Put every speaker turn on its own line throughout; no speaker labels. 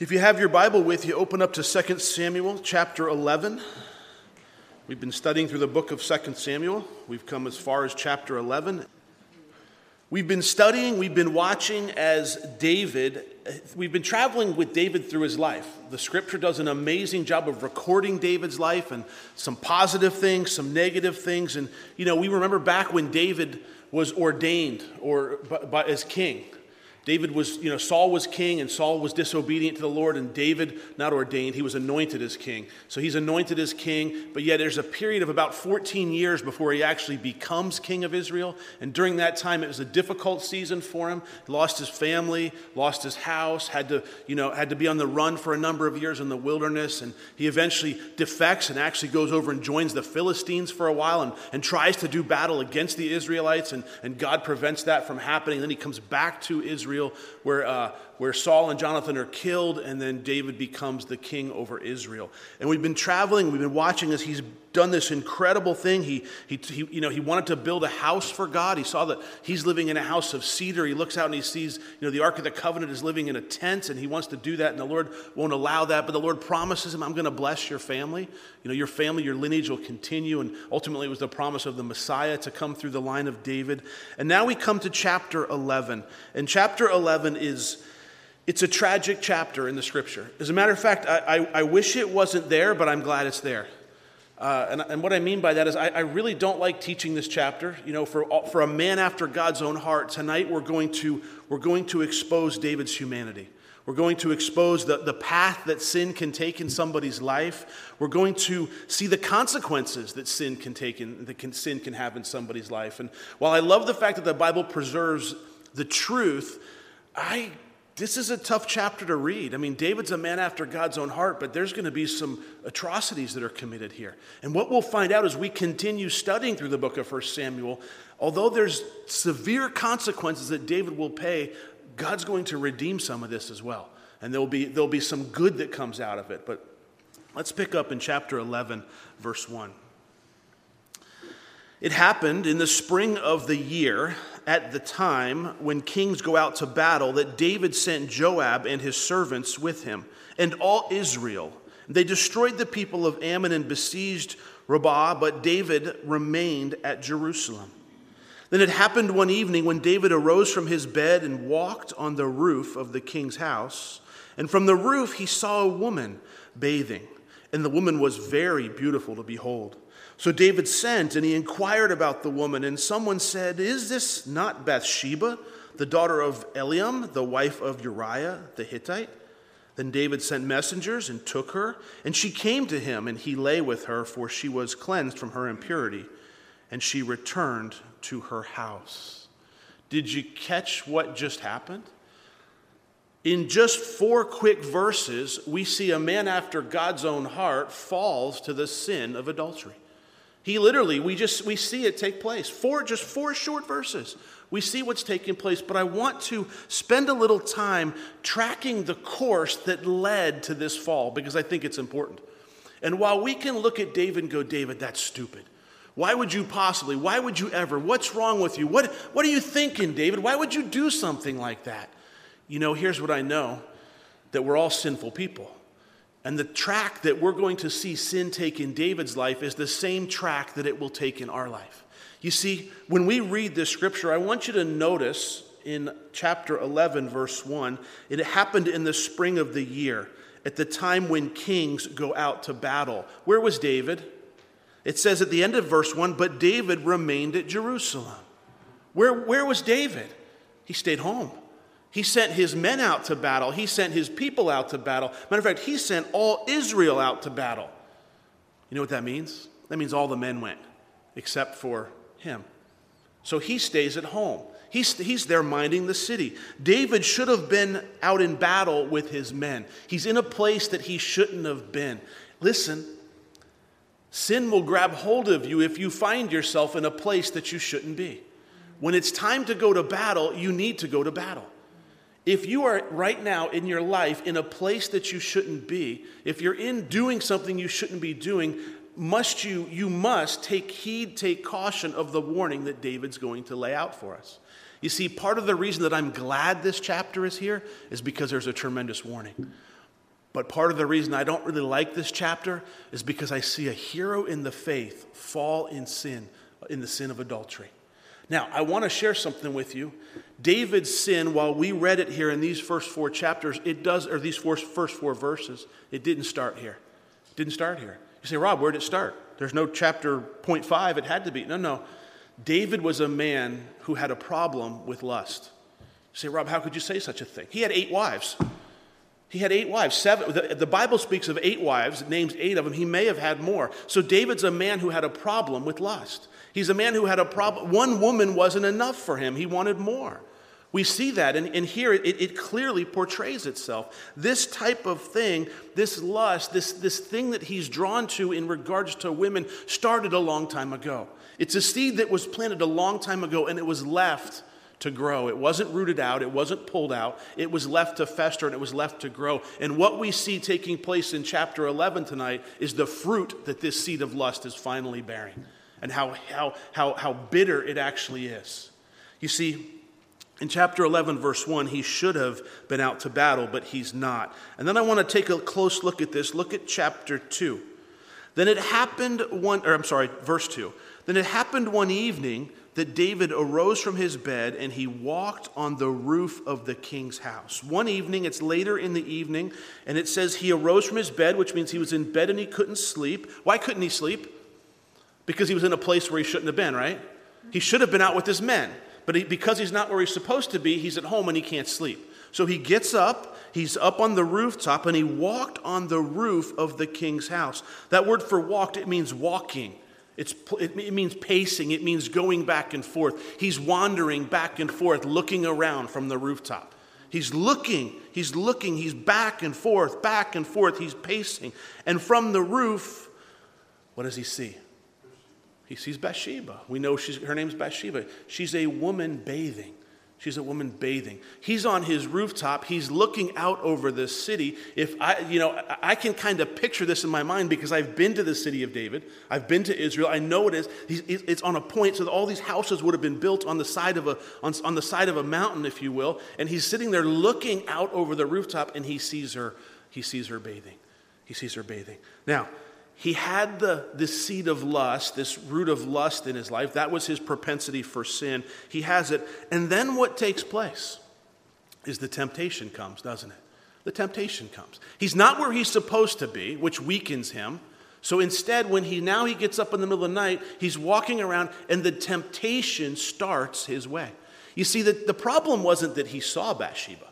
If you have your Bible with you, open up to 2 Samuel chapter 11. We've been studying through the book of 2 Samuel. We've come as far as chapter 11. We've been studying, we've been watching as David, we've been traveling with David through his life. The scripture does an amazing job of recording David's life and some positive things, some negative things. And, you know, we remember back when David was ordained or by, by, as king. David was, you know, Saul was king and Saul was disobedient to the Lord, and David, not ordained, he was anointed as king. So he's anointed as king, but yet there's a period of about 14 years before he actually becomes king of Israel. And during that time, it was a difficult season for him. He lost his family, lost his house, had to, you know, had to be on the run for a number of years in the wilderness. And he eventually defects and actually goes over and joins the Philistines for a while and, and tries to do battle against the Israelites, and, and God prevents that from happening. Then he comes back to Israel Israel, where, uh, where Saul and Jonathan are killed, and then David becomes the king over Israel. And we've been traveling, we've been watching as he's done this incredible thing. He, he, he, you know, he wanted to build a house for God. He saw that he's living in a house of cedar. He looks out and he sees, you know, the Ark of the Covenant is living in a tent, and he wants to do that, and the Lord won't allow that. But the Lord promises him, I'm going to bless your family. You know, your family, your lineage will continue. And ultimately, it was the promise of the Messiah to come through the line of David. And now we come to chapter 11. And chapter 11 is. It's a tragic chapter in the scripture. As a matter of fact, I, I, I wish it wasn't there, but I'm glad it's there. Uh, and, and, what I mean by that is, I, I, really don't like teaching this chapter. You know, for, for a man after God's own heart, tonight we're going to, we're going to expose David's humanity. We're going to expose the, the path that sin can take in somebody's life. We're going to see the consequences that sin can take in, that can, sin can have in somebody's life. And while I love the fact that the Bible preserves the truth, I this is a tough chapter to read. I mean, David's a man after God's own heart, but there's going to be some atrocities that are committed here. And what we'll find out as we continue studying through the book of 1 Samuel, although there's severe consequences that David will pay, God's going to redeem some of this as well. And there'll be, there'll be some good that comes out of it. But let's pick up in chapter 11, verse 1. It happened in the spring of the year at the time when kings go out to battle that David sent Joab and his servants with him and all Israel. They destroyed the people of Ammon and besieged Rabbah, but David remained at Jerusalem. Then it happened one evening when David arose from his bed and walked on the roof of the king's house. And from the roof he saw a woman bathing, and the woman was very beautiful to behold. So David sent and he inquired about the woman, and someone said, Is this not Bathsheba, the daughter of Eliam, the wife of Uriah the Hittite? Then David sent messengers and took her, and she came to him, and he lay with her, for she was cleansed from her impurity, and she returned to her house. Did you catch what just happened? In just four quick verses, we see a man after God's own heart falls to the sin of adultery. He literally, we just we see it take place. Four just four short verses. We see what's taking place, but I want to spend a little time tracking the course that led to this fall because I think it's important. And while we can look at David and go, David, that's stupid. Why would you possibly? Why would you ever? What's wrong with you? What, what are you thinking, David? Why would you do something like that? You know, here's what I know that we're all sinful people. And the track that we're going to see sin take in David's life is the same track that it will take in our life. You see, when we read this scripture, I want you to notice in chapter 11, verse 1, it happened in the spring of the year, at the time when kings go out to battle. Where was David? It says at the end of verse 1, but David remained at Jerusalem. Where, where was David? He stayed home. He sent his men out to battle. He sent his people out to battle. Matter of fact, he sent all Israel out to battle. You know what that means? That means all the men went, except for him. So he stays at home. He's, he's there minding the city. David should have been out in battle with his men. He's in a place that he shouldn't have been. Listen, sin will grab hold of you if you find yourself in a place that you shouldn't be. When it's time to go to battle, you need to go to battle. If you are right now in your life in a place that you shouldn't be, if you're in doing something you shouldn't be doing, must you you must take heed, take caution of the warning that David's going to lay out for us. You see, part of the reason that I'm glad this chapter is here is because there's a tremendous warning. But part of the reason I don't really like this chapter is because I see a hero in the faith fall in sin, in the sin of adultery. Now, I want to share something with you. David's sin, while we read it here in these first four chapters, it does, or these first four verses, it didn't start here. It didn't start here. You say, Rob, where did it start? There's no chapter point five. It had to be. No, no. David was a man who had a problem with lust. You say, Rob, how could you say such a thing? He had eight wives. He had eight wives. Seven, the, the, Bible speaks of eight wives, names eight of them. He may have had more. So David's a man who had a problem with lust. He's a man who had a problem. One woman wasn't enough for him, he wanted more. We see that, and, and here it, it clearly portrays itself. This type of thing, this lust, this, this thing that he's drawn to in regards to women, started a long time ago. It's a seed that was planted a long time ago, and it was left to grow. It wasn't rooted out, it wasn't pulled out, it was left to fester and it was left to grow. And what we see taking place in chapter 11 tonight is the fruit that this seed of lust is finally bearing and how, how, how, how bitter it actually is. You see, in chapter 11, verse 1, he should have been out to battle, but he's not. And then I want to take a close look at this. Look at chapter 2. Then it happened one, or I'm sorry, verse 2. Then it happened one evening that David arose from his bed and he walked on the roof of the king's house. One evening, it's later in the evening, and it says he arose from his bed, which means he was in bed and he couldn't sleep. Why couldn't he sleep? Because he was in a place where he shouldn't have been, right? He should have been out with his men. But he, because he's not where he's supposed to be, he's at home and he can't sleep. So he gets up, he's up on the rooftop, and he walked on the roof of the king's house. That word for walked, it means walking. It's, it means pacing, it means going back and forth. He's wandering back and forth, looking around from the rooftop. He's looking, he's looking, he's back and forth, back and forth, he's pacing. And from the roof, what does he see? He sees Bathsheba. We know she's, her name's Bathsheba. She's a woman bathing. She's a woman bathing. He's on his rooftop. He's looking out over the city. If I, you know, I can kind of picture this in my mind because I've been to the city of David. I've been to Israel. I know it is. it's on a point so all these houses would have been built on the side of a, on, on the side of a mountain, if you will. And he's sitting there looking out over the rooftop, and he sees her. He sees her bathing. He sees her bathing. Now, he had the, this seed of lust, this root of lust in his life. That was his propensity for sin. He has it. And then what takes place is the temptation comes, doesn't it? The temptation comes. He's not where he's supposed to be, which weakens him. So instead, when he now he gets up in the middle of the night, he's walking around and the temptation starts his way. You see, that the problem wasn't that he saw Bathsheba.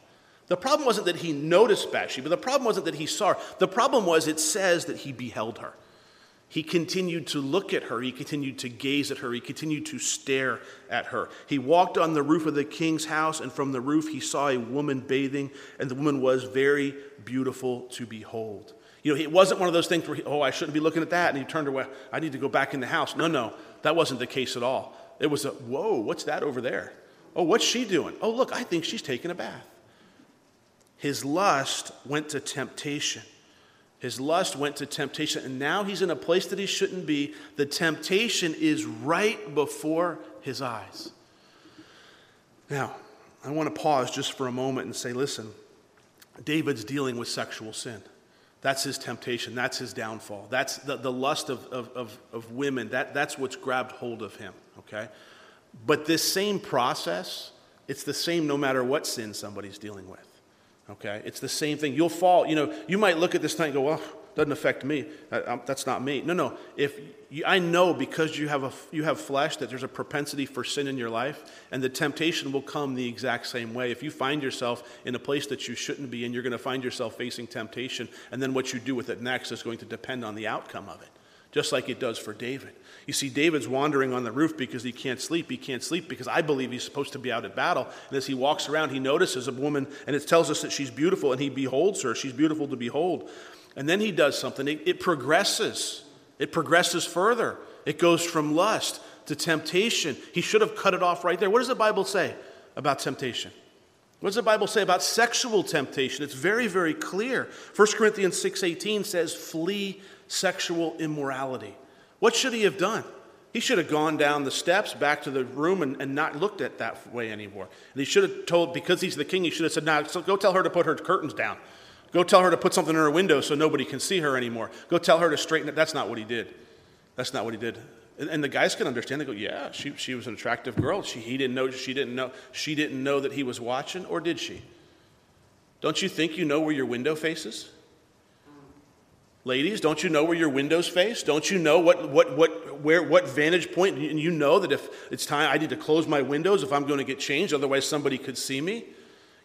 The problem wasn't that he noticed Bathsheba. But the problem wasn't that he saw her. The problem was it says that he beheld her. He continued to look at her. He continued to gaze at her. He continued to stare at her. He walked on the roof of the king's house, and from the roof he saw a woman bathing, and the woman was very beautiful to behold. You know, it wasn't one of those things where, he, oh, I shouldn't be looking at that. And he turned away. I need to go back in the house. No, no, that wasn't the case at all. It was a, whoa, what's that over there? Oh, what's she doing? Oh, look, I think she's taking a bath. His lust went to temptation. His lust went to temptation, and now he's in a place that he shouldn't be. The temptation is right before his eyes. Now, I want to pause just for a moment and say, listen, David's dealing with sexual sin. That's his temptation. That's his downfall. That's the, the lust of, of, of, of women. That, that's what's grabbed hold of him, okay? But this same process, it's the same no matter what sin somebody's dealing with. Okay? It's the same thing. You'll fall, you know, you might look at this thing and go, well, doesn't affect me. That's not me. No, no. If you, I know because you have a you have flesh that there's a propensity for sin in your life, and the temptation will come the exact same way. If you find yourself in a place that you shouldn't be in, you're going to find yourself facing temptation, and then what you do with it next is going to depend on the outcome of it, just like it does for David. You see, David's wandering on the roof because he can't sleep. He can't sleep because I believe he's supposed to be out at battle. And as he walks around, he notices a woman, and it tells us that she's beautiful, and he beholds her. She's beautiful to behold. And then he does something. It, it progresses, it progresses further. It goes from lust to temptation. He should have cut it off right there. What does the Bible say about temptation? What does the Bible say about sexual temptation? It's very, very clear. 1 Corinthians 6:18 says, "Flee sexual immorality." What should he have done? He should have gone down the steps back to the room and, and not looked at that way anymore. And he should have told, because he's the king, he should have said, now so go tell her to put her curtains down. Go tell her to put something in her window so nobody can see her anymore. Go tell her to straighten it. That's not what he did. That's not what he did. And, and the guys can understand. They go, yeah, she, she was an attractive girl. She, he didn't know, she didn't know, she didn't know that he was watching, or did she? Don't you think you know where your window faces? Ladies, don't you know where your windows face? Don't you know what, what, what, where, what vantage point? And you know that if it's time, I need to close my windows if I'm going to get changed, otherwise somebody could see me.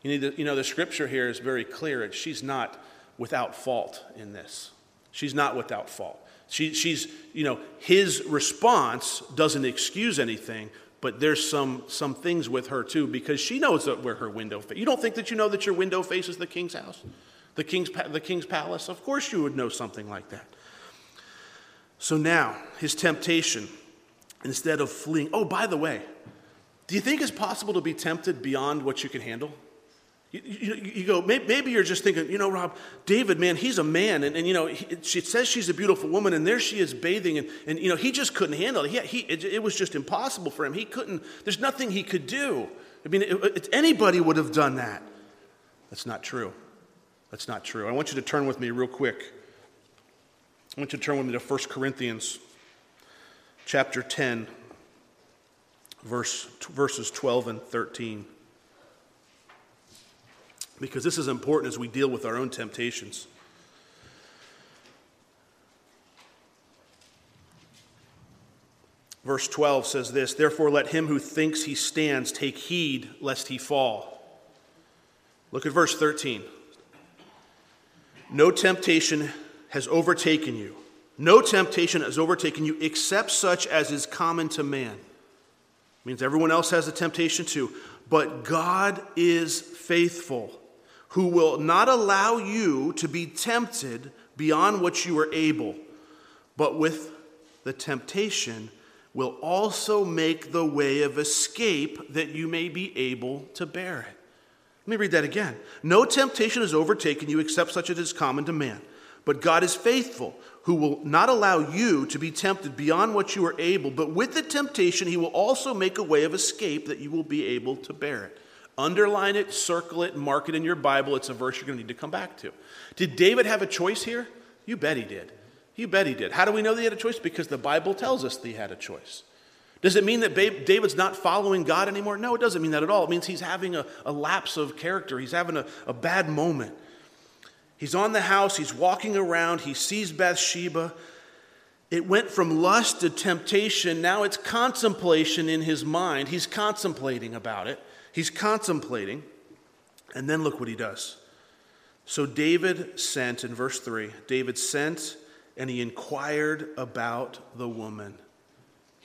You, need to, you know, the scripture here is very clear. She's not without fault in this. She's not without fault. She, she's, you know, his response doesn't excuse anything, but there's some, some things with her too because she knows where her window faces. You don't think that you know that your window faces the king's house, the king's, the king's palace? Of course you would know something like that. So now, his temptation, instead of fleeing, oh, by the way, do you think it's possible to be tempted beyond what you can handle? You, you, you, go, maybe you're just thinking, you know, Rob, David, man, he's a man. And, and you know, he, she says she's a beautiful woman, and there she is bathing. And, and you know, he just couldn't handle it. He, he, it, it was just impossible for him. He couldn't, there's nothing he could do. I mean, it, it, anybody would have done that. That's not true. That's not true. I want you to turn with me real quick. I want you to turn with me to 1 Corinthians chapter 10, verse, verses 12 and 13 because this is important as we deal with our own temptations. Verse 12 says this Therefore, let him who thinks he stands take heed lest he fall. Look at verse 13. No temptation has overtaken you. No temptation has overtaken you except such as is common to man. It means everyone else has a temptation too. But God is faithful who will not allow you to be tempted beyond what you are able, but with the temptation will also make the way of escape that you may be able to bear it. Let me read that again. No temptation has overtaken you except such as is common to man. But God is faithful, who will not allow you to be tempted beyond what you are able, but with the temptation, he will also make a way of escape that you will be able to bear it. Underline it, circle it, mark it in your Bible. It's a verse you're going to need to come back to. Did David have a choice here? You bet he did. You bet he did. How do we know that he had a choice? Because the Bible tells us that he had a choice. Does it mean that David's not following God anymore? No, it doesn't mean that at all. It means he's having a, a lapse of character, he's having a, a bad moment. He's on the house, he's walking around, he sees Bathsheba. It went from lust to temptation. Now it's contemplation in his mind. He's contemplating about it. He's contemplating, and then look what he does. So David sent, in verse 3, David sent and he inquired about the woman.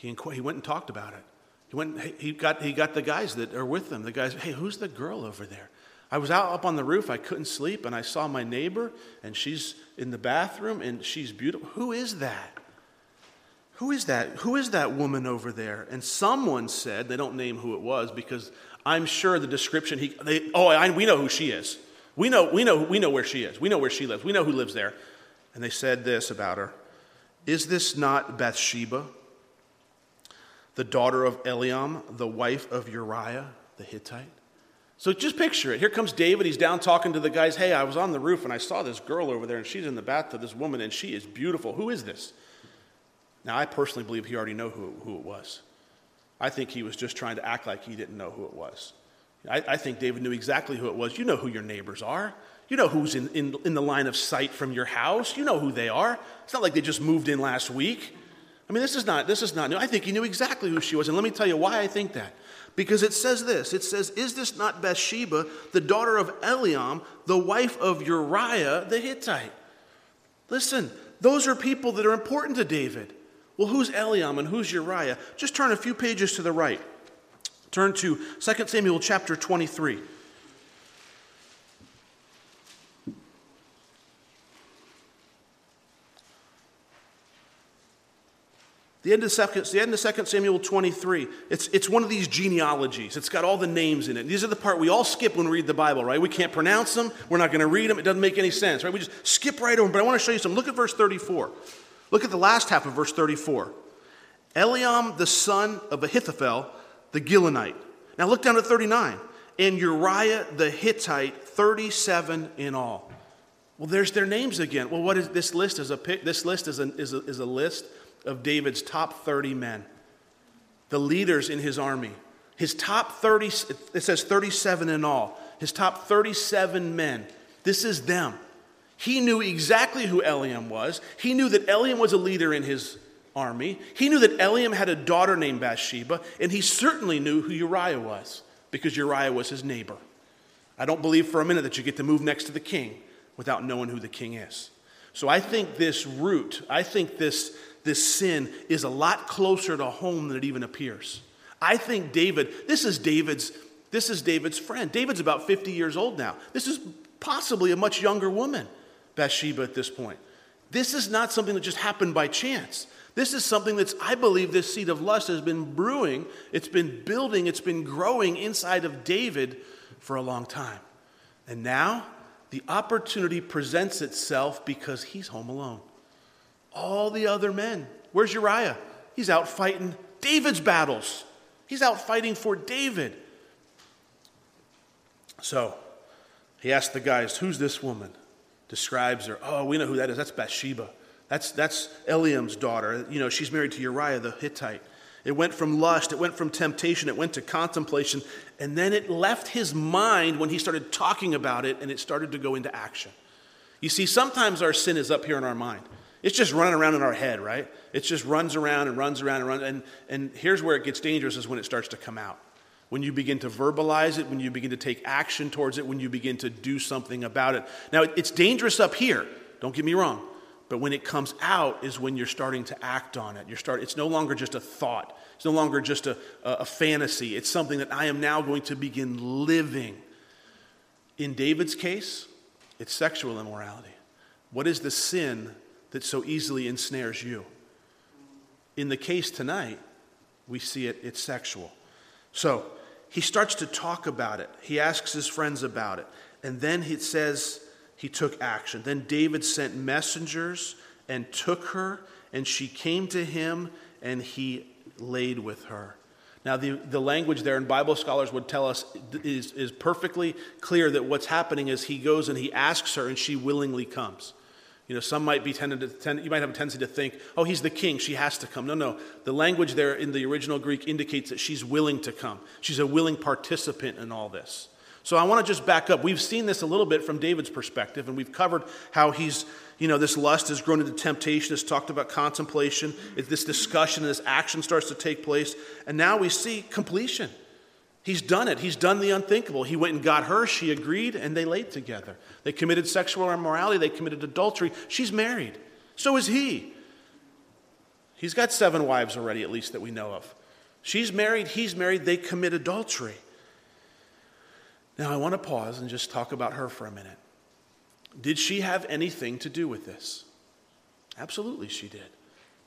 He, inqu- he went and talked about it. He, went, he, got, he got the guys that are with him. The guys, hey, who's the girl over there? I was out up on the roof, I couldn't sleep, and I saw my neighbor, and she's in the bathroom, and she's beautiful. Who is that? Who is that? Who is that woman over there? And someone said, they don't name who it was because I'm sure the description he, they, oh, I, we know who she is. We know, we, know, we know where she is. We know where she lives. We know who lives there. And they said this about her Is this not Bathsheba, the daughter of Eliam, the wife of Uriah the Hittite? So just picture it. Here comes David. He's down talking to the guys. Hey, I was on the roof and I saw this girl over there, and she's in the bathtub, this woman, and she is beautiful. Who is this? Now, I personally believe he already knew who, who it was. I think he was just trying to act like he didn't know who it was. I, I think David knew exactly who it was. You know who your neighbors are. You know who's in, in, in the line of sight from your house. You know who they are. It's not like they just moved in last week. I mean, this is not, this is not new. I think he knew exactly who she was. And let me tell you why I think that. Because it says this it says, Is this not Bathsheba, the daughter of Eliam, the wife of Uriah the Hittite? Listen, those are people that are important to David. Well, who's Eliam and who's Uriah? Just turn a few pages to the right. Turn to 2 Samuel chapter 23. The end of, second, the end of 2 Samuel 23, it's, it's one of these genealogies. It's got all the names in it. These are the part we all skip when we read the Bible, right? We can't pronounce them. We're not going to read them. It doesn't make any sense, right? We just skip right over them. But I want to show you some. Look at verse 34. Look at the last half of verse 34. Eliam, the son of Ahithophel, the Gilonite. Now look down at 39. And Uriah the Hittite, 37 in all. Well, there's their names again. Well, what is this list? Is a this list is a, is a, is a list of David's top 30 men, the leaders in his army. His top 30, it says 37 in all. His top 37 men. This is them. He knew exactly who Eliam was. He knew that Eliam was a leader in his army. He knew that Eliam had a daughter named Bathsheba, and he certainly knew who Uriah was because Uriah was his neighbor. I don't believe for a minute that you get to move next to the king without knowing who the king is. So I think this root, I think this, this sin is a lot closer to home than it even appears. I think David, this is David's, this is David's friend. David's about 50 years old now. This is possibly a much younger woman, Bathsheba, at this point. This is not something that just happened by chance. This is something that's, I believe, this seed of lust has been brewing, it's been building, it's been growing inside of David for a long time. And now the opportunity presents itself because he's home alone. All the other men, where's Uriah? He's out fighting David's battles, he's out fighting for David. So he asked the guys, Who's this woman? Describes her. Oh, we know who that is. That's Bathsheba. That's, that's Eliam's daughter. You know, she's married to Uriah the Hittite. It went from lust, it went from temptation, it went to contemplation, and then it left his mind when he started talking about it and it started to go into action. You see, sometimes our sin is up here in our mind. It's just running around in our head, right? It just runs around and runs around and runs. And, and here's where it gets dangerous is when it starts to come out. When you begin to verbalize it, when you begin to take action towards it, when you begin to do something about it. Now, it's dangerous up here, don't get me wrong. But when it comes out is when you're starting to act on it. You're start, it's no longer just a thought, it's no longer just a, a fantasy. It's something that I am now going to begin living. In David's case, it's sexual immorality. What is the sin that so easily ensnares you? In the case tonight, we see it, it's sexual. So he starts to talk about it. He asks his friends about it. And then he says, he took action. Then David sent messengers and took her, and she came to him, and he laid with her. Now, the, the language there, and Bible scholars would tell us, is, is perfectly clear that what's happening is he goes and he asks her, and she willingly comes. You know, some might be tended to, tend, you might have a tendency to think, oh, he's the king, she has to come. No, no. The language there in the original Greek indicates that she's willing to come. She's a willing participant in all this. So I want to just back up. We've seen this a little bit from David's perspective, and we've covered how he's, you know, this lust has grown into temptation, has talked about contemplation, this discussion, this action starts to take place, and now we see completion. He's done it. He's done the unthinkable. He went and got her, she agreed, and they laid together. They committed sexual immorality, they committed adultery. She's married. So is he. He's got seven wives already, at least that we know of. She's married, he's married, they commit adultery. Now, I want to pause and just talk about her for a minute. Did she have anything to do with this? Absolutely, she did.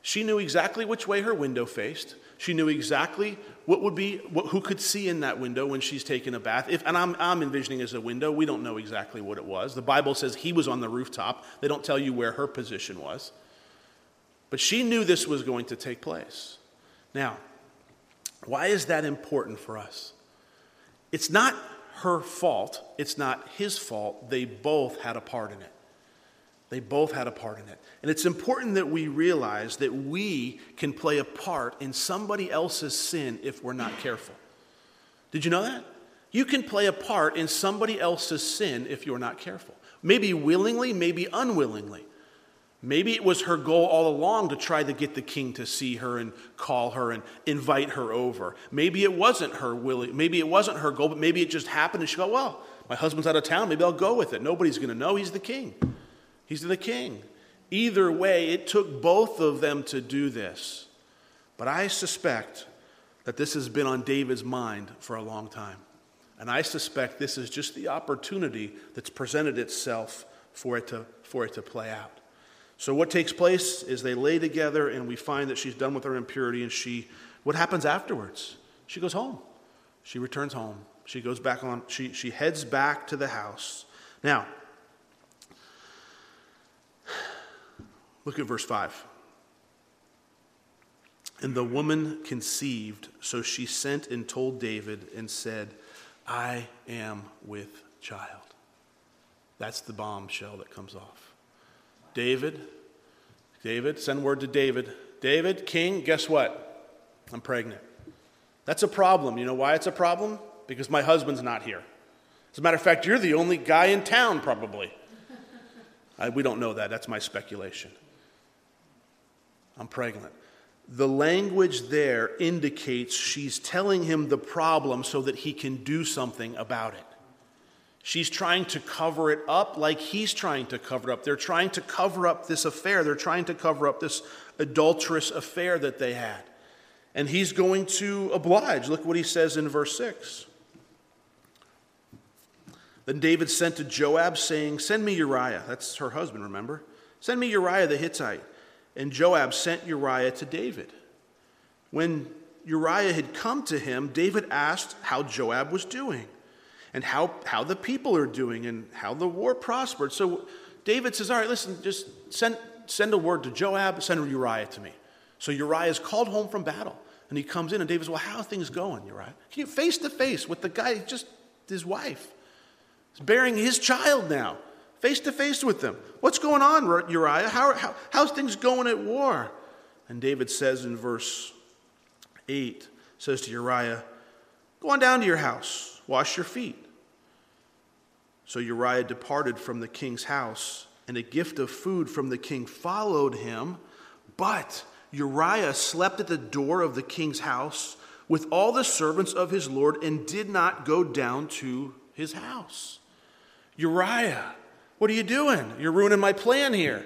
She knew exactly which way her window faced. She knew exactly what would be, what, who could see in that window when she's taking a bath. If, and I'm, I'm envisioning as a window. We don't know exactly what it was. The Bible says he was on the rooftop. They don't tell you where her position was. But she knew this was going to take place. Now, why is that important for us? It's not her fault. It's not his fault. They both had a part in it. They both had a part in it. And it's important that we realize that we can play a part in somebody else's sin if we're not careful. Did you know that? You can play a part in somebody else's sin if you're not careful. Maybe willingly, maybe unwillingly. Maybe it was her goal all along to try to get the king to see her and call her and invite her over. Maybe it wasn't her willing, maybe it wasn't her goal, but maybe it just happened and she go, Well, my husband's out of town, maybe I'll go with it. Nobody's gonna know he's the king. He's the king. Either way, it took both of them to do this. But I suspect that this has been on David's mind for a long time. And I suspect this is just the opportunity that's presented itself for it to, for it to play out. So, what takes place is they lay together, and we find that she's done with her impurity, and she, what happens afterwards? She goes home. She returns home. She goes back on, she, she heads back to the house. Now, look at verse 5. And the woman conceived, so she sent and told David and said, I am with child. That's the bombshell that comes off. David, David, send word to David. David, king, guess what? I'm pregnant. That's a problem. You know why it's a problem? Because my husband's not here. As a matter of fact, you're the only guy in town, probably. I, we don't know that. That's my speculation. I'm pregnant. The language there indicates she's telling him the problem so that he can do something about it. She's trying to cover it up like he's trying to cover it up. They're trying to cover up this affair. They're trying to cover up this adulterous affair that they had. And he's going to oblige. Look what he says in verse 6. Then David sent to Joab, saying, Send me Uriah. That's her husband, remember? Send me Uriah the Hittite. And Joab sent Uriah to David. When Uriah had come to him, David asked how Joab was doing and how, how the people are doing and how the war prospered. So David says, All right, listen, just send, send a word to Joab, send Uriah to me. So Uriah is called home from battle. And he comes in, and David says, Well, how are things going, Uriah? Can you face to face with the guy, just his wife? He's bearing his child now face to face with them. What's going on, Uriah? How, how, how's things going at war? And David says in verse 8, says to Uriah, Go on down to your house, wash your feet. So Uriah departed from the king's house, and a gift of food from the king followed him. But Uriah slept at the door of the king's house with all the servants of his Lord and did not go down to his house. Uriah, what are you doing? You're ruining my plan here.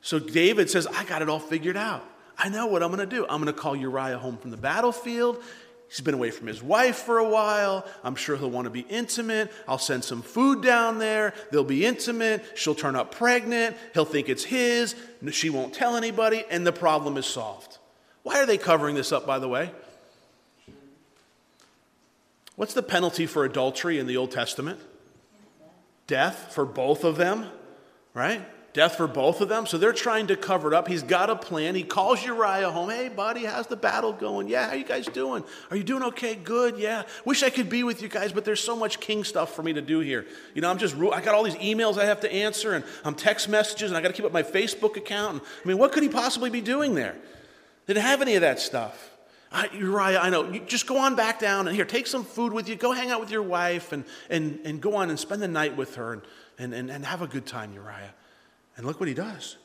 So David says, I got it all figured out. I know what I'm going to do. I'm going to call Uriah home from the battlefield. He's been away from his wife for a while. I'm sure he'll want to be intimate. I'll send some food down there. They'll be intimate. She'll turn up pregnant. He'll think it's his. She won't tell anybody, and the problem is solved. Why are they covering this up, by the way? What's the penalty for adultery in the Old Testament? Death for both of them, right? Death for both of them. So they're trying to cover it up. He's got a plan. He calls Uriah home. Hey, buddy, how's the battle going? Yeah, how you guys doing? Are you doing okay? Good, yeah. Wish I could be with you guys, but there's so much king stuff for me to do here. You know, I'm just, I got all these emails I have to answer, and I'm text messages, and I got to keep up my Facebook account. And, I mean, what could he possibly be doing there? Didn't have any of that stuff. I, Uriah, I know. You just go on back down and here, take some food with you. Go hang out with your wife and, and, and go on and spend the night with her and, and, and, and have a good time, Uriah. And look what he does.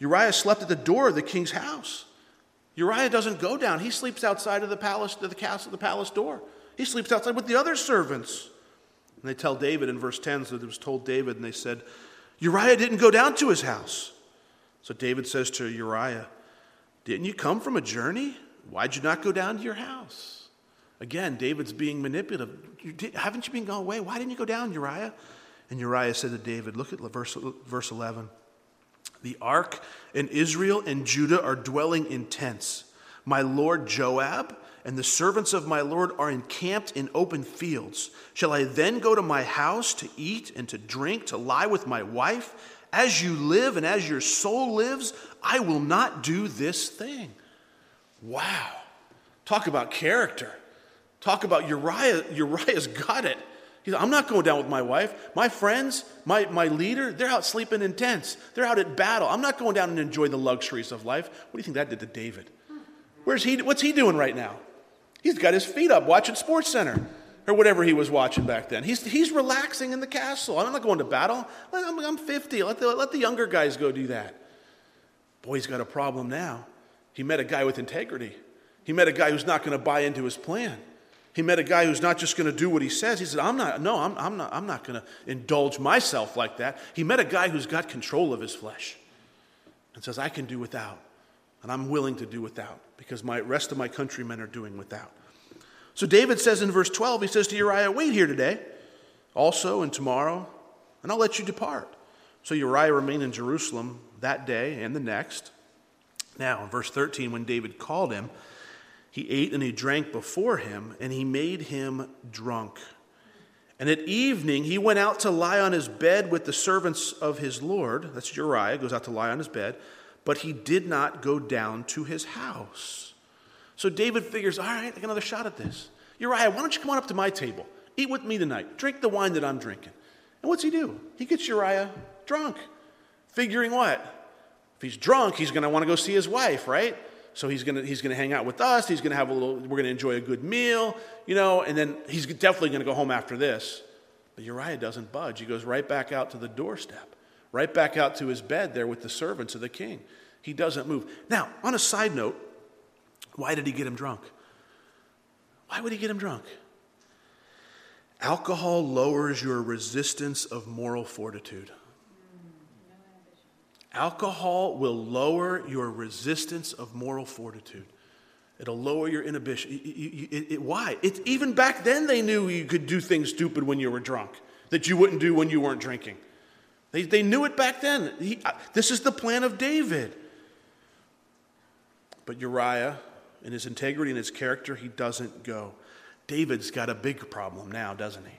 Uriah slept at the door of the king's house. Uriah doesn't go down. He sleeps outside of the palace, the castle, the palace door. He sleeps outside with the other servants. And they tell David in verse 10, so it was told David, and they said, Uriah didn't go down to his house. So David says to Uriah, Didn't you come from a journey? Why'd you not go down to your house? Again, David's being manipulative. Haven't you been going away? Why didn't you go down, Uriah? And Uriah said to David, Look at verse, verse 11. The ark and Israel and Judah are dwelling in tents. My lord Joab and the servants of my lord are encamped in open fields. Shall I then go to my house to eat and to drink, to lie with my wife? As you live and as your soul lives, I will not do this thing. Wow. Talk about character. Talk about Uriah. Uriah's got it. He's, I'm not going down with my wife. My friends, my, my leader, they're out sleeping in tents. They're out at battle. I'm not going down and enjoy the luxuries of life. What do you think that did to David? Where's he? What's he doing right now? He's got his feet up watching Sports Center or whatever he was watching back then. He's, he's relaxing in the castle. I'm not going to battle. I'm, I'm 50. Let the, let the younger guys go do that. Boy, he's got a problem now. He met a guy with integrity. He met a guy who's not going to buy into his plan. He met a guy who's not just going to do what he says. He said, I'm not, no, I'm, I'm not, I'm not going to indulge myself like that. He met a guy who's got control of his flesh and says, I can do without. And I'm willing to do without because my rest of my countrymen are doing without. So David says in verse 12, he says to Uriah, Wait here today, also and tomorrow, and I'll let you depart. So Uriah remained in Jerusalem that day and the next. Now, in verse 13, when David called him, he ate and he drank before him, and he made him drunk. And at evening, he went out to lie on his bed with the servants of his Lord. That's Uriah, goes out to lie on his bed, but he did not go down to his house. So David figures, all right, I got another shot at this. Uriah, why don't you come on up to my table? Eat with me tonight. Drink the wine that I'm drinking. And what's he do? He gets Uriah drunk, figuring what? If he's drunk, he's going to want to go see his wife, right? So he's going to he's going to hang out with us. He's going to have a little. We're going to enjoy a good meal, you know. And then he's definitely going to go home after this. But Uriah doesn't budge. He goes right back out to the doorstep, right back out to his bed there with the servants of the king. He doesn't move. Now, on a side note, why did he get him drunk? Why would he get him drunk? Alcohol lowers your resistance of moral fortitude. Alcohol will lower your resistance of moral fortitude. It'll lower your inhibition. It, it, it, why? even back then, they knew you could do things stupid when you were drunk that you wouldn't do when you weren't drinking. They, they knew it back then. He, uh, this is the plan of David. But Uriah, in his integrity and his character, he doesn't go. David's got a big problem now, doesn't he?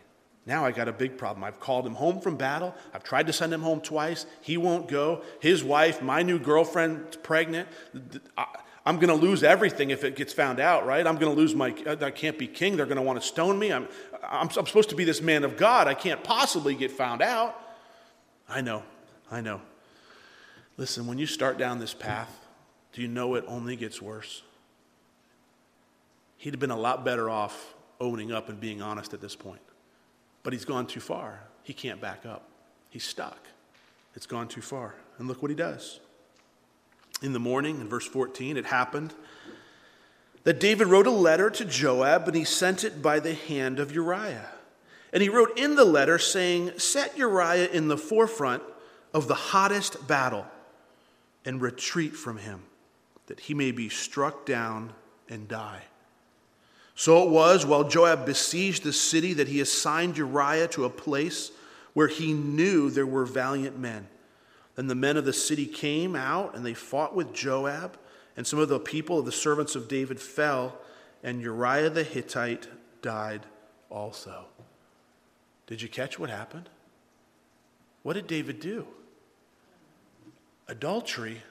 Now I got a big problem. I've called him home from battle. I've tried to send him home twice. He won't go. His wife, my new girlfriend, pregnant. I'm going to lose everything if it gets found out, right? I'm going to lose my, uh, I can't be king. They're going to want to stone me. I'm, I'm, I'm supposed to be this man of God. I can't possibly get found out. I know, I know. Listen, when you start down this path, do you know it only gets worse? He'd have been a lot better off owning up and being honest at this point. But he's gone too far. He can't back up. He's stuck. It's gone too far. And look what he does. In the morning, in verse 14, it happened that David wrote a letter to Joab, and he sent it by the hand of Uriah. And he wrote in the letter saying, Set Uriah in the forefront of the hottest battle and retreat from him, that he may be struck down and die. So it was while Joab besieged the city that he assigned Uriah to a place where he knew there were valiant men. Then the men of the city came out and they fought with Joab, and some of the people of the servants of David fell, and Uriah the Hittite died also. Did you catch what happened? What did David do? Adultery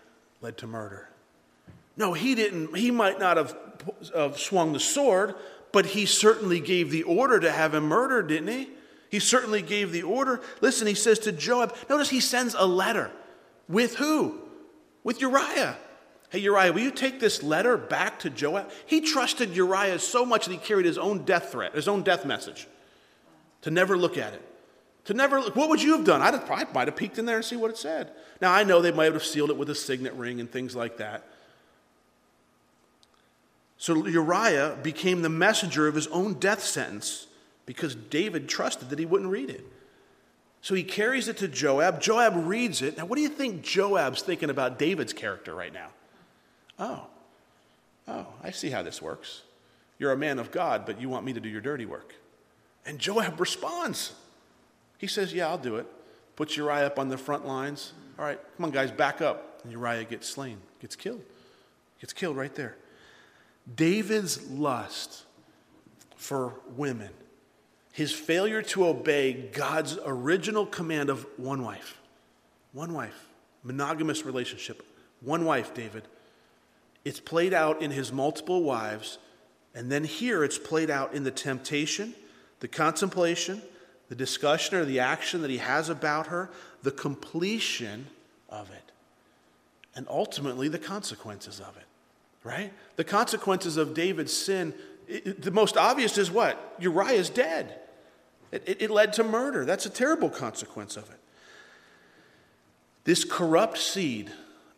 led to murder. No, he didn't. He might not have uh, swung the sword, but he certainly gave the order to have him murdered, didn't he? He certainly gave the order. Listen, he says to Joab, notice he sends a letter. With who? With Uriah. Hey, Uriah, will you take this letter back to Joab? He trusted Uriah so much that he carried his own death threat, his own death message, to never look at it. To never, look. what would you have done? I'd have, I might have peeked in there and see what it said. Now, I know they might have sealed it with a signet ring and things like that. So Uriah became the messenger of his own death sentence because David trusted that he wouldn't read it. So he carries it to Joab. Joab reads it. Now, what do you think Joab's thinking about David's character right now? Oh, oh, I see how this works. You're a man of God, but you want me to do your dirty work. And Joab responds. He says, Yeah, I'll do it. Puts Uriah up on the front lines. All right, come on, guys, back up. And Uriah gets slain, gets killed. Gets killed right there. David's lust for women, his failure to obey God's original command of one wife, one wife, monogamous relationship, one wife, David. It's played out in his multiple wives, and then here it's played out in the temptation, the contemplation, the discussion or the action that he has about her, the completion of it, and ultimately the consequences of it right? The consequences of David's sin, it, the most obvious is what? Uriah is dead. It, it, it led to murder. That's a terrible consequence of it. This corrupt seed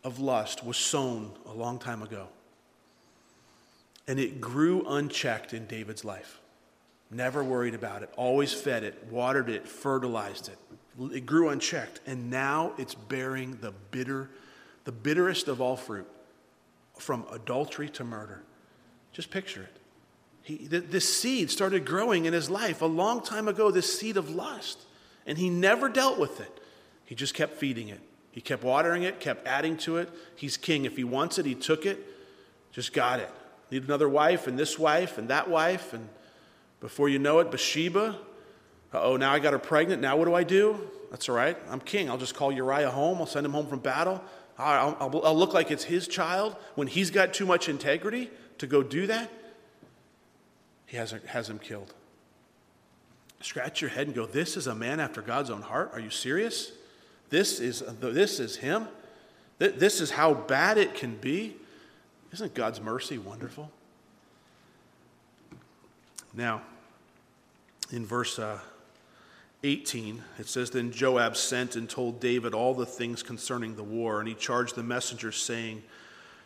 of lust was sown a long time ago. And it grew unchecked in David's life. Never worried about it, always fed it, watered it, fertilized it. It grew unchecked, and now it's bearing the bitter, the bitterest of all fruit from adultery to murder. Just picture it. He, this seed started growing in his life a long time ago, this seed of lust, and he never dealt with it. He just kept feeding it. He kept watering it, kept adding to it. He's king. If he wants it, he took it, just got it. Need another wife, and this wife, and that wife, and before you know it, Bathsheba. oh, now I got her pregnant. Now what do I do? That's all right. I'm king. I'll just call Uriah home. I'll send him home from battle. I'll, I'll, I'll look like it's his child when he's got too much integrity to go do that. He has, has him killed. scratch your head and go, This is a man after God's own heart? Are you serious? This is, this is him? This is how bad it can be? Isn't God's mercy wonderful? Now, in verse uh, 18, it says, Then Joab sent and told David all the things concerning the war, and he charged the messengers, saying,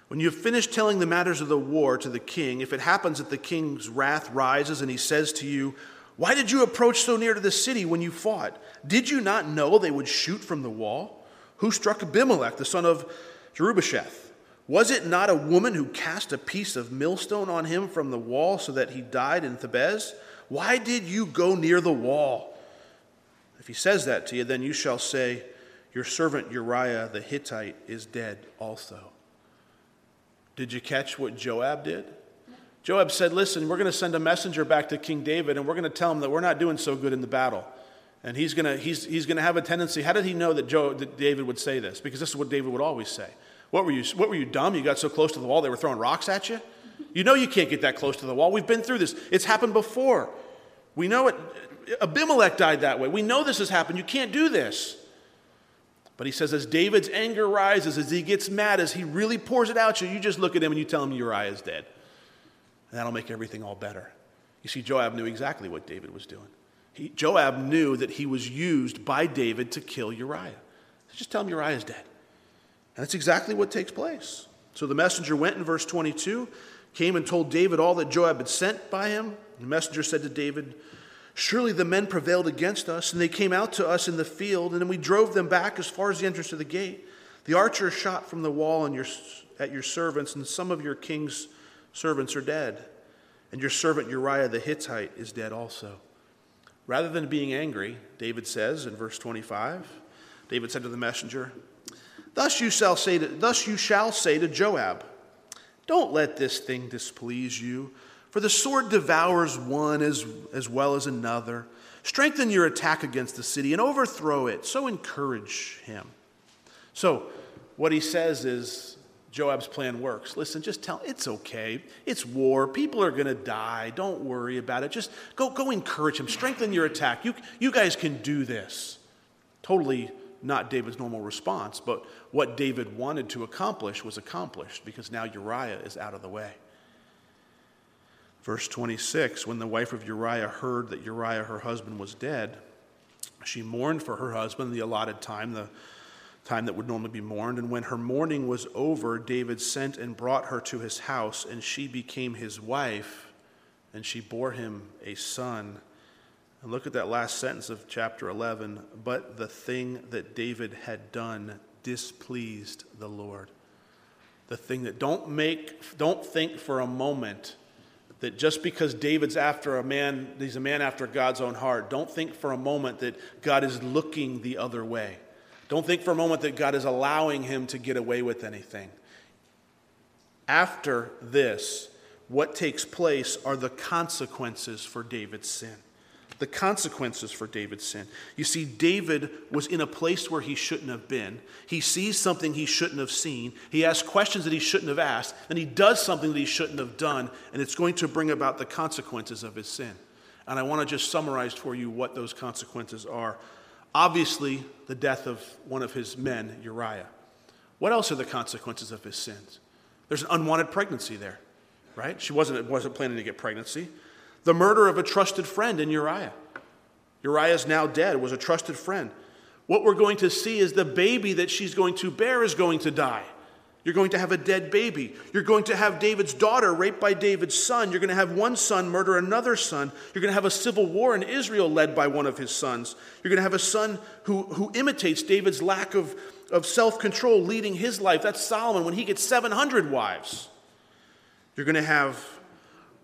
When you have finished telling the matters of the war to the king, if it happens that the king's wrath rises and he says to you, why did you approach so near to the city when you fought? Did you not know they would shoot from the wall? Who struck Abimelech, the son of Jerubbesheth? Was it not a woman who cast a piece of millstone on him from the wall so that he died in Thebez? Why did you go near the wall? If he says that to you, then you shall say, Your servant Uriah the Hittite is dead also. Did you catch what Joab did? Joab said, Listen, we're going to send a messenger back to King David, and we're going to tell him that we're not doing so good in the battle. And he's going to, he's, he's going to have a tendency. How did he know that, Joe, that David would say this? Because this is what David would always say. What were, you, what were you, dumb? You got so close to the wall they were throwing rocks at you? You know you can't get that close to the wall. We've been through this, it's happened before. We know it. Abimelech died that way. We know this has happened. You can't do this. But he says, as David's anger rises, as he gets mad, as he really pours it out you, you just look at him and you tell him Uriah is dead. And that'll make everything all better. You see, Joab knew exactly what David was doing. He, Joab knew that he was used by David to kill Uriah. So just tell him Uriah is dead. And that's exactly what takes place. So the messenger went in verse 22, came and told David all that Joab had sent by him. The messenger said to David, Surely the men prevailed against us, and they came out to us in the field, and then we drove them back as far as the entrance to the gate. The archer shot from the wall your, at your servants, and some of your king's servants are dead, and your servant Uriah the Hittite is dead also. Rather than being angry, David says in verse 25, David said to the messenger, Thus you shall say to, thus you shall say to Joab, Don't let this thing displease you, for the sword devours one as, as well as another. Strengthen your attack against the city and overthrow it. So encourage him. So, what he says is, Joab's plan works. Listen, just tell it's okay. It's war. People are going to die. Don't worry about it. Just go go encourage him. Strengthen your attack. You you guys can do this. Totally not David's normal response, but what David wanted to accomplish was accomplished because now Uriah is out of the way. Verse 26 When the wife of Uriah heard that Uriah, her husband, was dead, she mourned for her husband the allotted time, the time that would normally be mourned. And when her mourning was over, David sent and brought her to his house, and she became his wife, and she bore him a son. And look at that last sentence of chapter 11. But the thing that David had done displeased the Lord. The thing that don't make, don't think for a moment that just because David's after a man, he's a man after God's own heart, don't think for a moment that God is looking the other way. Don't think for a moment that God is allowing him to get away with anything. After this, what takes place are the consequences for David's sin. The consequences for David's sin. You see, David was in a place where he shouldn't have been. He sees something he shouldn't have seen. He asks questions that he shouldn't have asked. And he does something that he shouldn't have done. And it's going to bring about the consequences of his sin. And I want to just summarize for you what those consequences are. Obviously, the death of one of his men, Uriah. What else are the consequences of his sins? There's an unwanted pregnancy there, right? She wasn't, wasn't planning to get pregnancy. The murder of a trusted friend in Uriah. Uriah is now dead, was a trusted friend. What we're going to see is the baby that she's going to bear is going to die. You're going to have a dead baby. You're going to have David's daughter raped by David's son. You're going to have one son murder another son. You're going to have a civil war in Israel led by one of his sons. You're going to have a son who, who imitates David's lack of, of self control leading his life. That's Solomon when he gets 700 wives. You're going to have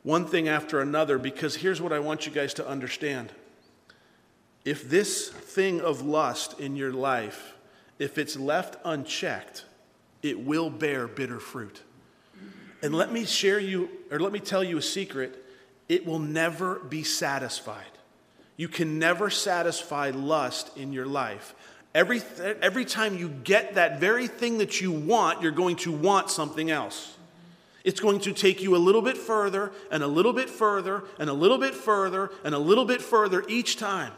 one thing after another because here's what I want you guys to understand. If this thing of lust in your life, if it's left unchecked, it will bear bitter fruit. And let me share you, or let me tell you a secret it will never be satisfied. You can never satisfy lust in your life. Every, every time you get that very thing that you want, you're going to want something else. It's going to take you a little bit further and a little bit further and a little bit further and a little bit further each time.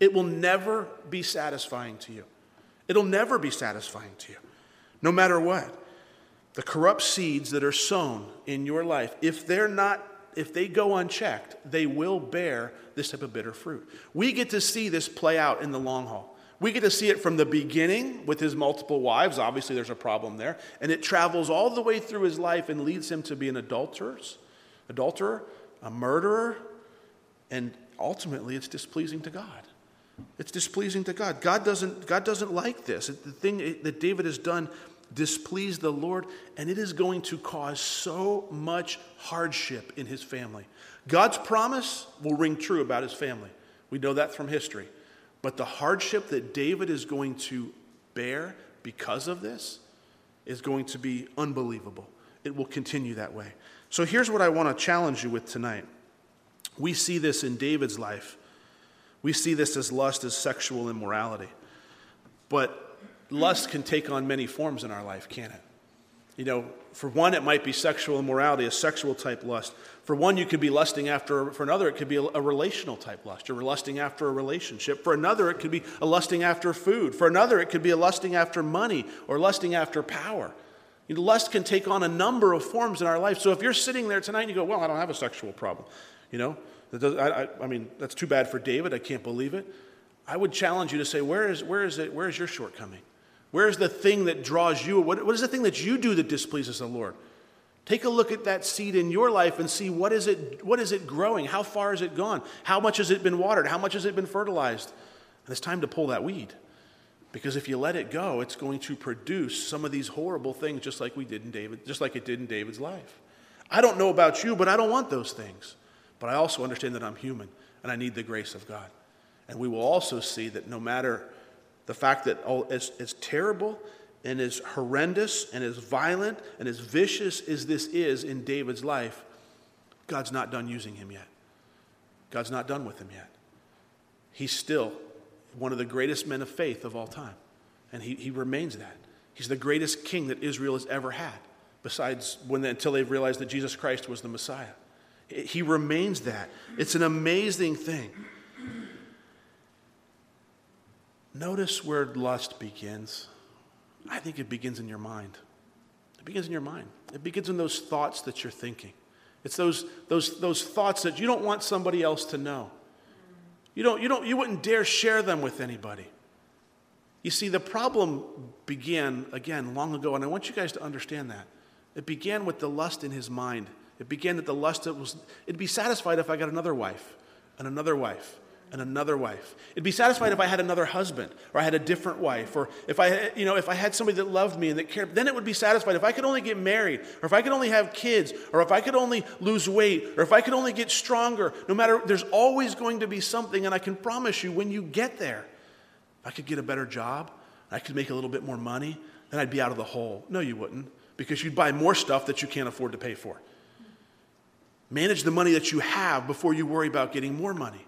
It will never be satisfying to you. It'll never be satisfying to you, no matter what. The corrupt seeds that are sown in your life, if they're not, if they go unchecked, they will bear this type of bitter fruit. We get to see this play out in the long haul. We get to see it from the beginning with his multiple wives. Obviously, there's a problem there. And it travels all the way through his life and leads him to be an adulterer, adulterer, a murderer, and ultimately it's displeasing to God. It's displeasing to God. God doesn't, God doesn't like this. The thing that David has done displeased the Lord, and it is going to cause so much hardship in his family. God's promise will ring true about his family. We know that from history. But the hardship that David is going to bear because of this is going to be unbelievable. It will continue that way. So here's what I want to challenge you with tonight. We see this in David's life. We see this as lust as sexual immorality. But lust can take on many forms in our life, can't it? You know, for one, it might be sexual immorality, a sexual type lust. For one, you could be lusting after, for another, it could be a, a, relational type lust. You're lusting after a relationship. For another, it could be a lusting after food. For another, it could be a lusting after money or lusting after power. You know, lust can take on a number of forms in our life. So if you're sitting there tonight and you go, Well, I don't have a sexual problem, you know, I, I, I mean, that's too bad for David. I can't believe it. I would challenge you to say, Where is, where is, it, where is your shortcoming? Where's the thing that draws you? What, what is the thing that you do that displeases the Lord? Take a look at that seed in your life and see what is it, what is it growing? How far has it gone? How much has it been watered? How much has it been fertilized? And it's time to pull that weed. Because if you let it go, it's going to produce some of these horrible things just like we did in David, just like it did in David's life. I don't know about you, but I don't want those things. But I also understand that I'm human and I need the grace of God. And we will also see that no matter the fact that oh, as, as terrible and as horrendous and as violent and as vicious as this is in David's life, God's not done using him yet. God's not done with him yet. He's still one of the greatest men of faith of all time. And he, he remains that. He's the greatest king that Israel has ever had, besides when until they've realized that Jesus Christ was the Messiah. He remains that. It's an amazing thing. Notice where lust begins. I think it begins in your mind. It begins in your mind. It begins in those thoughts that you're thinking. It's those, those, those thoughts that you don't want somebody else to know. You, don't, you, don't, you wouldn't dare share them with anybody. You see, the problem began, again, long ago, and I want you guys to understand that. It began with the lust in his mind. It began that the lust that was, it'd be satisfied if I got another wife and another wife and another wife. It'd be satisfied if I had another husband or I had a different wife or if I, you know, if I had somebody that loved me and that cared. Then it would be satisfied if I could only get married or if I could only have kids or if I could only lose weight or if I could only get stronger. No matter, there's always going to be something. And I can promise you, when you get there, I could get a better job, I could make a little bit more money, then I'd be out of the hole. No, you wouldn't because you'd buy more stuff that you can't afford to pay for. Manage the money that you have before you worry about getting more money.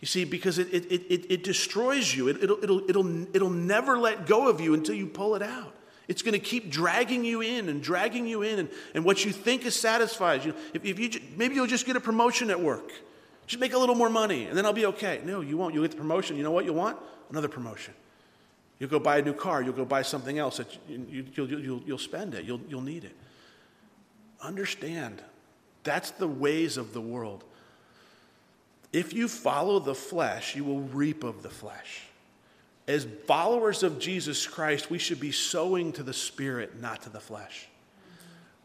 You see, because it, it, it, it destroys you. It, it'll, it'll, it'll, it'll never let go of you until you pull it out. It's going to keep dragging you in and dragging you in, and, and what you think is satisfies you. If, if you maybe you'll just get a promotion at work, just make a little more money, and then I'll be okay. No, you won't. You'll get the promotion. You know what you want? Another promotion. You'll go buy a new car. You'll go buy something else that you, you, you'll, you'll, you'll spend it. You'll, you'll need it. Understand, that's the ways of the world. If you follow the flesh, you will reap of the flesh. As followers of Jesus Christ, we should be sowing to the Spirit, not to the flesh.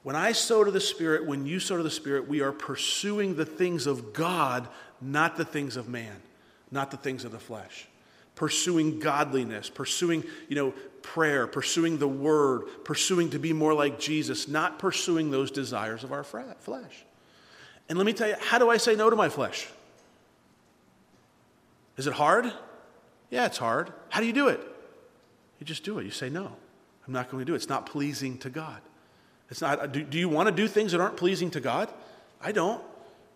When I sow to the Spirit, when you sow to the Spirit, we are pursuing the things of God, not the things of man, not the things of the flesh. Pursuing godliness, pursuing, you know, prayer, pursuing the word, pursuing to be more like Jesus, not pursuing those desires of our flesh. And let me tell you, how do I say no to my flesh? Is it hard? Yeah, it's hard. How do you do it? You just do it. You say, no, I'm not going to do it. It's not pleasing to God. It's not, do, do you want to do things that aren't pleasing to God? I don't.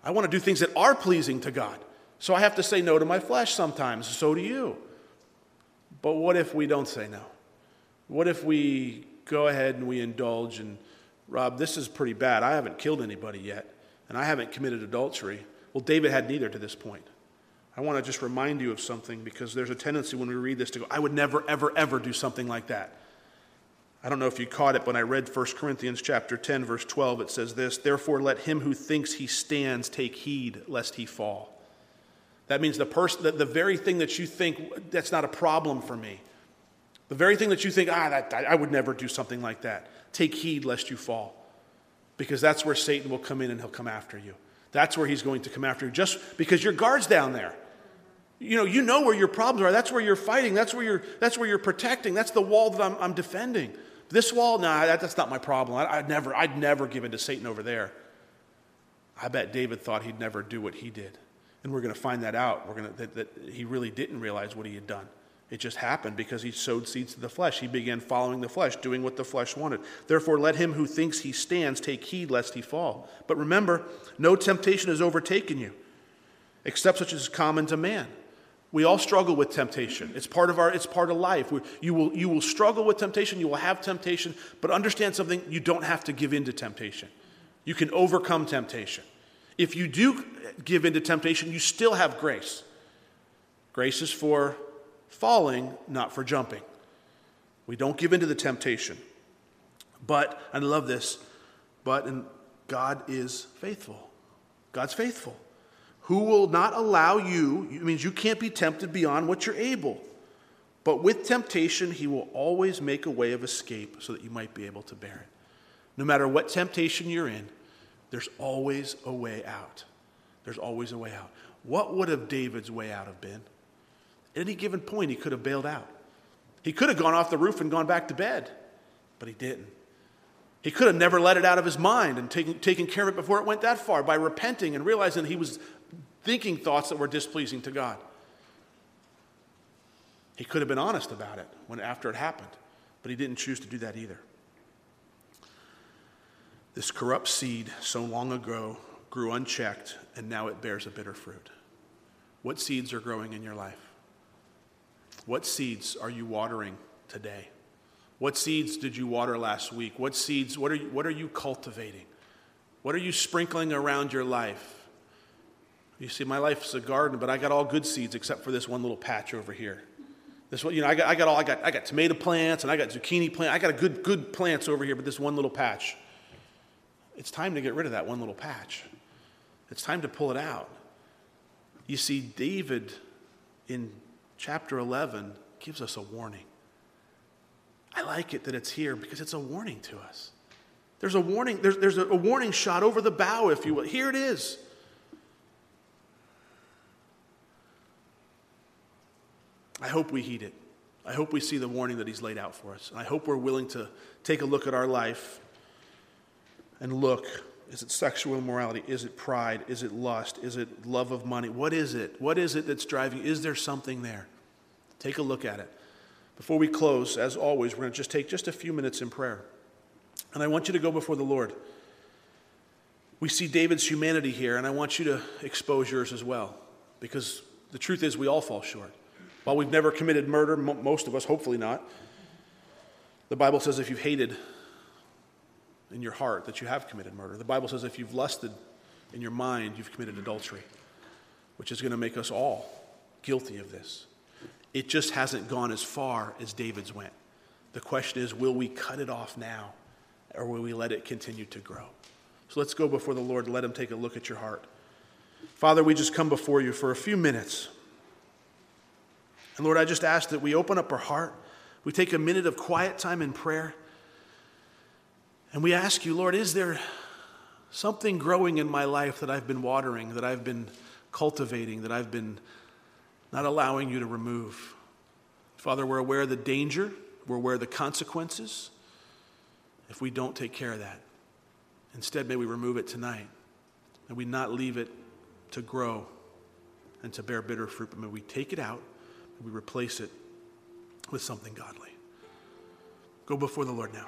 I want to do things that are pleasing to God. So I have to say no to my flesh sometimes. So do you. But what if we don't say no? What if we go ahead and we indulge and Rob, this is pretty bad. I haven't killed anybody yet, and I haven't committed adultery. Well, David had neither to this point. I want to just remind you of something because there's a tendency when we read this to go, I would never, ever, ever do something like that. I don't know if you caught it when I read 1 Corinthians chapter 10, verse 12. It says this Therefore, let him who thinks he stands take heed lest he fall. That means the person, the, the very thing that you think that's not a problem for me, the very thing that you think, ah, that, I would never do something like that, take heed lest you fall. Because that's where Satan will come in and he'll come after you. That's where he's going to come after you, just because your guard's down there. You know, you know where your problems are. That's where you're fighting. That's where you're, that's where you're protecting. That's the wall that I'm, I'm defending. This wall, nah, that, that's not my problem. I, would never, I'd never give in to Satan over there. I bet David thought he'd never do what he did. And we're going to find that out. We're going to, that, that he really didn't realize what he had done. It just happened because he sowed seeds to the flesh. He began following the flesh, doing what the flesh wanted. Therefore, let him who thinks he stands take heed lest he fall. But remember, no temptation has overtaken you, except such as is common to man. We all struggle with temptation. It's part of our it's part of life. We, you will you will struggle with temptation, you will have temptation, but understand something, you don't have to give in to temptation. You can overcome temptation. If you do give in to temptation, you still have grace. Grace is for falling, not for jumping. We don't give in to the temptation. But, I love this, but and God is faithful. God's faithful who will not allow you, it means you can't be tempted beyond what you're able. But with temptation, he will always make a way of escape so that you might be able to bear it. No matter what temptation you're in, there's always a way out. There's always a way out. What would have David's way out have been? At any given point, he could have bailed out. He could have gone off the roof and gone back to bed, but he didn't. He could have never let it out of his mind and taken, taken care of it before it went that far by repenting and realizing that he was thinking thoughts that were displeasing to God. He could have been honest about it when after it happened, but he didn't choose to do that either. This corrupt seed so long ago grew unchecked, and now it bears a bitter fruit. What seeds are growing in your life? What seeds are you watering today? What seeds did you water last week? What seeds, what are you, what are you cultivating? What are you sprinkling around your life? You see, my life's a garden, but I got all good seeds except for this one little patch over here. This one, you know, I got, I got all, I got, I got tomato plants and I got zucchini plants. I got a good, good plants over here, but this one little patch. It's time to get rid of that one little patch. It's time to pull it out. You see, David in chapter 11 gives us a warning. I like it that it's here because it's a warning to us. There's a warning, there's, there's a warning shot over the bow, if you will. Here it is. I hope we heed it. I hope we see the warning that he's laid out for us. And I hope we're willing to take a look at our life and look is it sexual immorality? Is it pride? Is it lust? Is it love of money? What is it? What is it that's driving? Is there something there? Take a look at it. Before we close, as always, we're going to just take just a few minutes in prayer. And I want you to go before the Lord. We see David's humanity here, and I want you to expose yours as well. Because the truth is, we all fall short. While we've never committed murder, most of us, hopefully not, the Bible says if you've hated in your heart that you have committed murder. The Bible says if you've lusted in your mind, you've committed adultery, which is going to make us all guilty of this. It just hasn't gone as far as David's went. The question is will we cut it off now or will we let it continue to grow? So let's go before the Lord. Let Him take a look at your heart. Father, we just come before you for a few minutes. And Lord, I just ask that we open up our heart. We take a minute of quiet time in prayer. And we ask you, Lord, is there something growing in my life that I've been watering, that I've been cultivating, that I've been not allowing you to remove? Father, we're aware of the danger, we're aware of the consequences if we don't take care of that. Instead, may we remove it tonight. May we not leave it to grow and to bear bitter fruit, but may we take it out and we replace it with something godly. Go before the Lord now.